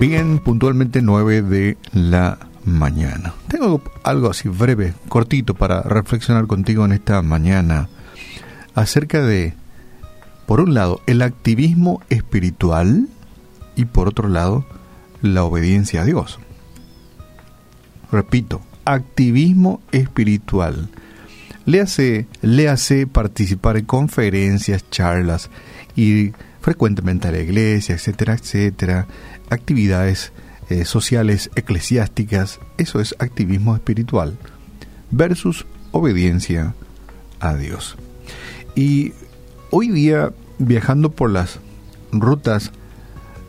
Bien, puntualmente 9 de la mañana. Tengo algo así breve, cortito, para reflexionar contigo en esta mañana acerca de, por un lado, el activismo espiritual y por otro lado, la obediencia a Dios. Repito, activismo espiritual. Le hace, le hace participar en conferencias, charlas y frecuentemente a la iglesia, etcétera, etcétera, actividades eh, sociales eclesiásticas, eso es activismo espiritual, versus obediencia a Dios. Y hoy día, viajando por las rutas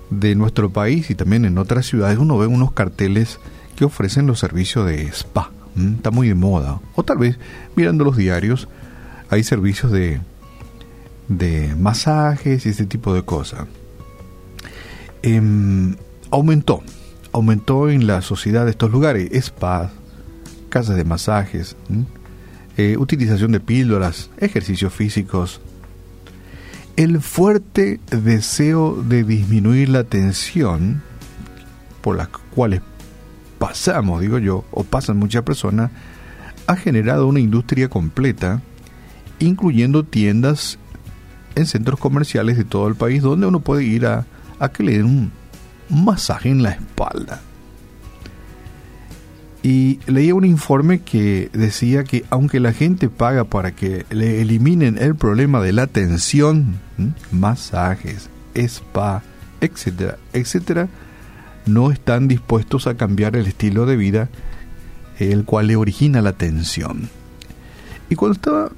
de nuestro país y también en otras ciudades, uno ve unos carteles que ofrecen los servicios de spa. Está muy de moda. O tal vez, mirando los diarios, hay servicios de, de masajes y ese tipo de cosas. Em, aumentó, aumentó en la sociedad de estos lugares, spas, casas de masajes, eh, utilización de píldoras, ejercicios físicos. El fuerte deseo de disminuir la tensión por las cuales pasamos, digo yo, o pasan muchas personas, ha generado una industria completa, incluyendo tiendas en centros comerciales de todo el país donde uno puede ir a, a que le den un, masaje en la espalda. Y leía un informe que decía que aunque la gente paga para que le eliminen el problema de la tensión, masajes, spa, etcétera, etcétera, no están dispuestos a cambiar el estilo de vida el cual le origina la tensión. Y cuando estaba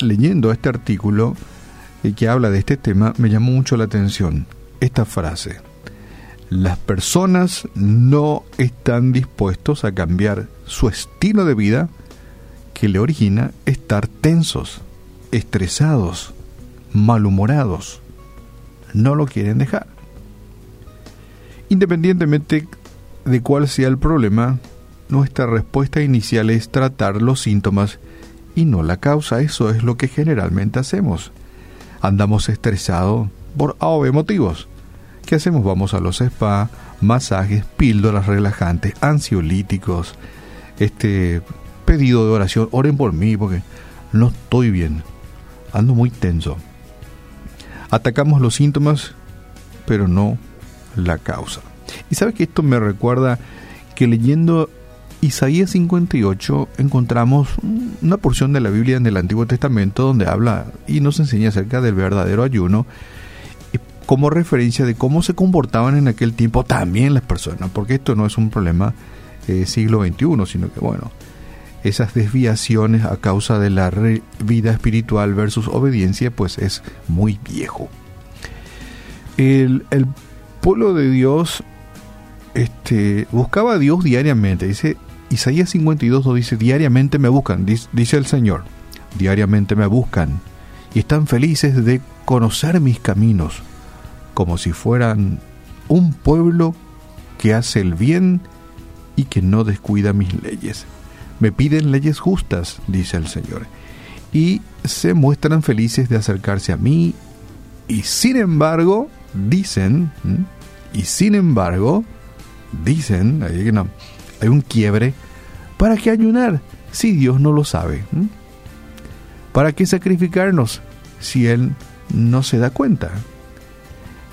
leyendo este artículo que habla de este tema, me llamó mucho la atención esta frase las personas no están dispuestos a cambiar su estilo de vida que le origina estar tensos, estresados, malhumorados. No lo quieren dejar. Independientemente de cuál sea el problema, nuestra respuesta inicial es tratar los síntomas y no la causa. Eso es lo que generalmente hacemos. Andamos estresados por A motivos ¿Qué hacemos? Vamos a los spa, masajes, píldoras relajantes, ansiolíticos, este pedido de oración, oren por mí porque no estoy bien, ando muy tenso. Atacamos los síntomas, pero no la causa. Y sabe que esto me recuerda que leyendo Isaías 58 encontramos una porción de la Biblia en el Antiguo Testamento donde habla y nos enseña acerca del verdadero ayuno como referencia de cómo se comportaban en aquel tiempo también las personas, porque esto no es un problema eh, siglo XXI, sino que bueno, esas desviaciones a causa de la vida espiritual versus obediencia, pues es muy viejo. El, pueblo de Dios este, buscaba a Dios diariamente, dice Isaías 52 dice, diariamente me buscan, dice el Señor, diariamente me buscan y están felices de conocer mis caminos como si fueran un pueblo que hace el bien y que no descuida mis leyes. Me piden leyes justas, dice el Señor, y se muestran felices de acercarse a mí, y sin embargo, dicen, y sin embargo, dicen, hay un quiebre, ¿para qué ayunar si Dios no lo sabe? ¿Para qué sacrificarnos si Él no se da cuenta?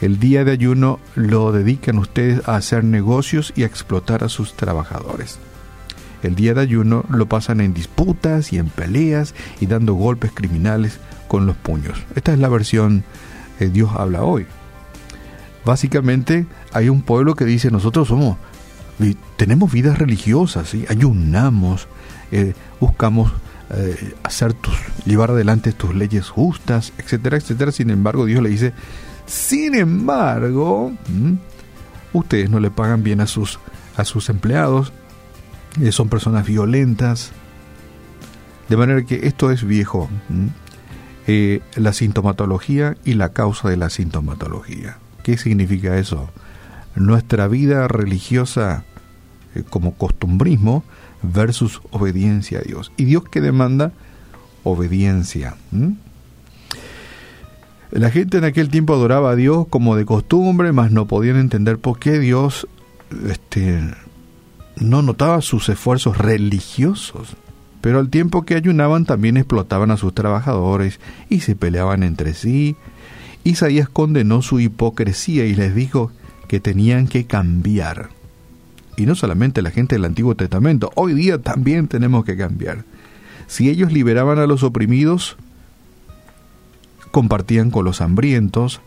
El día de ayuno lo dedican ustedes a hacer negocios y a explotar a sus trabajadores. El día de ayuno lo pasan en disputas y en peleas y dando golpes criminales con los puños. Esta es la versión que Dios habla hoy. Básicamente hay un pueblo que dice nosotros somos, tenemos vidas religiosas, ayunamos, eh, buscamos eh, hacer llevar adelante tus leyes justas, etcétera, etcétera. Sin embargo, Dios le dice, sin embargo, ustedes no le pagan bien a sus, a sus empleados, eh, son personas violentas, de manera que esto es viejo. La sintomatología y la causa de la sintomatología. ¿Qué significa eso? Nuestra vida religiosa como costumbrismo versus obediencia a Dios. ¿Y Dios qué demanda? Obediencia. La gente en aquel tiempo adoraba a Dios como de costumbre, mas no podían entender por qué Dios este, no notaba sus esfuerzos religiosos, pero al tiempo que ayunaban también explotaban a sus trabajadores y se peleaban entre sí. Isaías condenó su hipocresía y les dijo que tenían que cambiar. Y no solamente la gente del Antiguo Testamento, hoy día también tenemos que cambiar. Si ellos liberaban a los oprimidos, compartían con los hambrientos,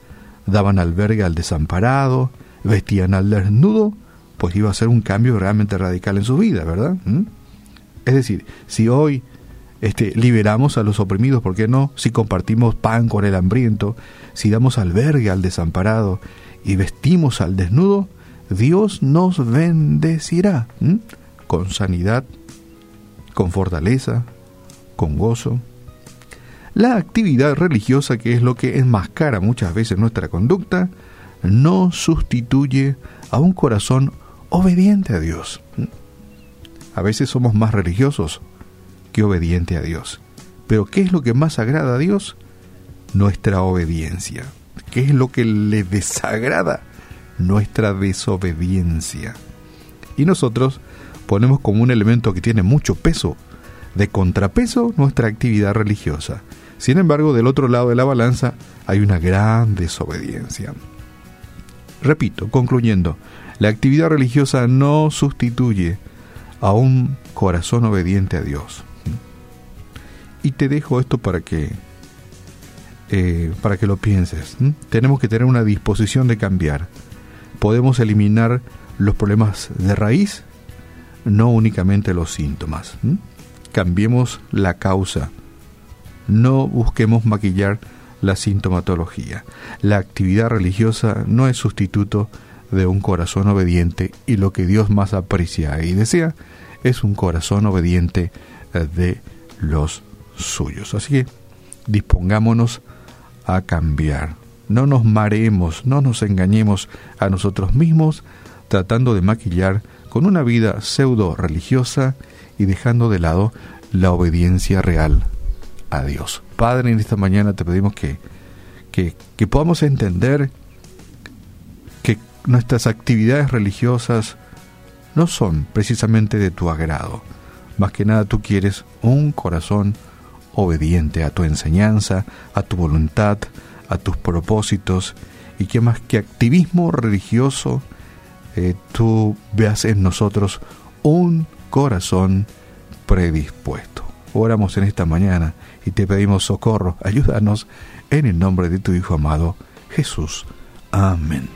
daban albergue al desamparado, vestían al desnudo, pues iba a ser un cambio realmente radical en su vida, ¿verdad? ¿Mm? Es decir, si hoy este, liberamos a los oprimidos, ¿por qué no? Si compartimos pan con el hambriento, si damos albergue al desamparado y vestimos al desnudo, Dios nos bendecirá con sanidad, con fortaleza, con gozo. La actividad religiosa, que es lo que enmascara muchas veces nuestra conducta, no sustituye a un corazón obediente a Dios. A veces somos más religiosos que obediente a Dios. Pero ¿qué es lo que más agrada a Dios? Nuestra obediencia. ¿Qué es lo que le desagrada? Nuestra desobediencia. Y nosotros ponemos como un elemento que tiene mucho peso de contrapeso nuestra actividad religiosa. Sin embargo, del otro lado de la balanza hay una gran desobediencia. Repito, concluyendo, la actividad religiosa no sustituye a un corazón obediente a Dios. Y te dejo esto para que eh, para que lo pienses. Tenemos que tener una disposición de cambiar. Podemos eliminar los problemas de raíz, no únicamente los síntomas. Cambiemos la causa. No busquemos maquillar la sintomatología. La actividad religiosa no es sustituto de un corazón obediente y lo que Dios más aprecia y desea es un corazón obediente eh, de los suyos. Así que dispongámonos a cambiar. No nos mareemos, no nos engañemos a nosotros mismos tratando de maquillar con una vida pseudo religiosa y dejando de lado la obediencia real a Dios. Padre, en esta mañana te pedimos que, que, que podamos entender que nuestras actividades religiosas no son precisamente de tu agrado. Más que nada tú quieres un corazón obediente a tu enseñanza, a tu voluntad, a tus propósitos, y que más que activismo religioso, eh, tú veas en nosotros un corazón predispuesto. Oramos en esta mañana y te pedimos socorro, ayúdanos en el nombre de tu Hijo amado, Jesús. Amén.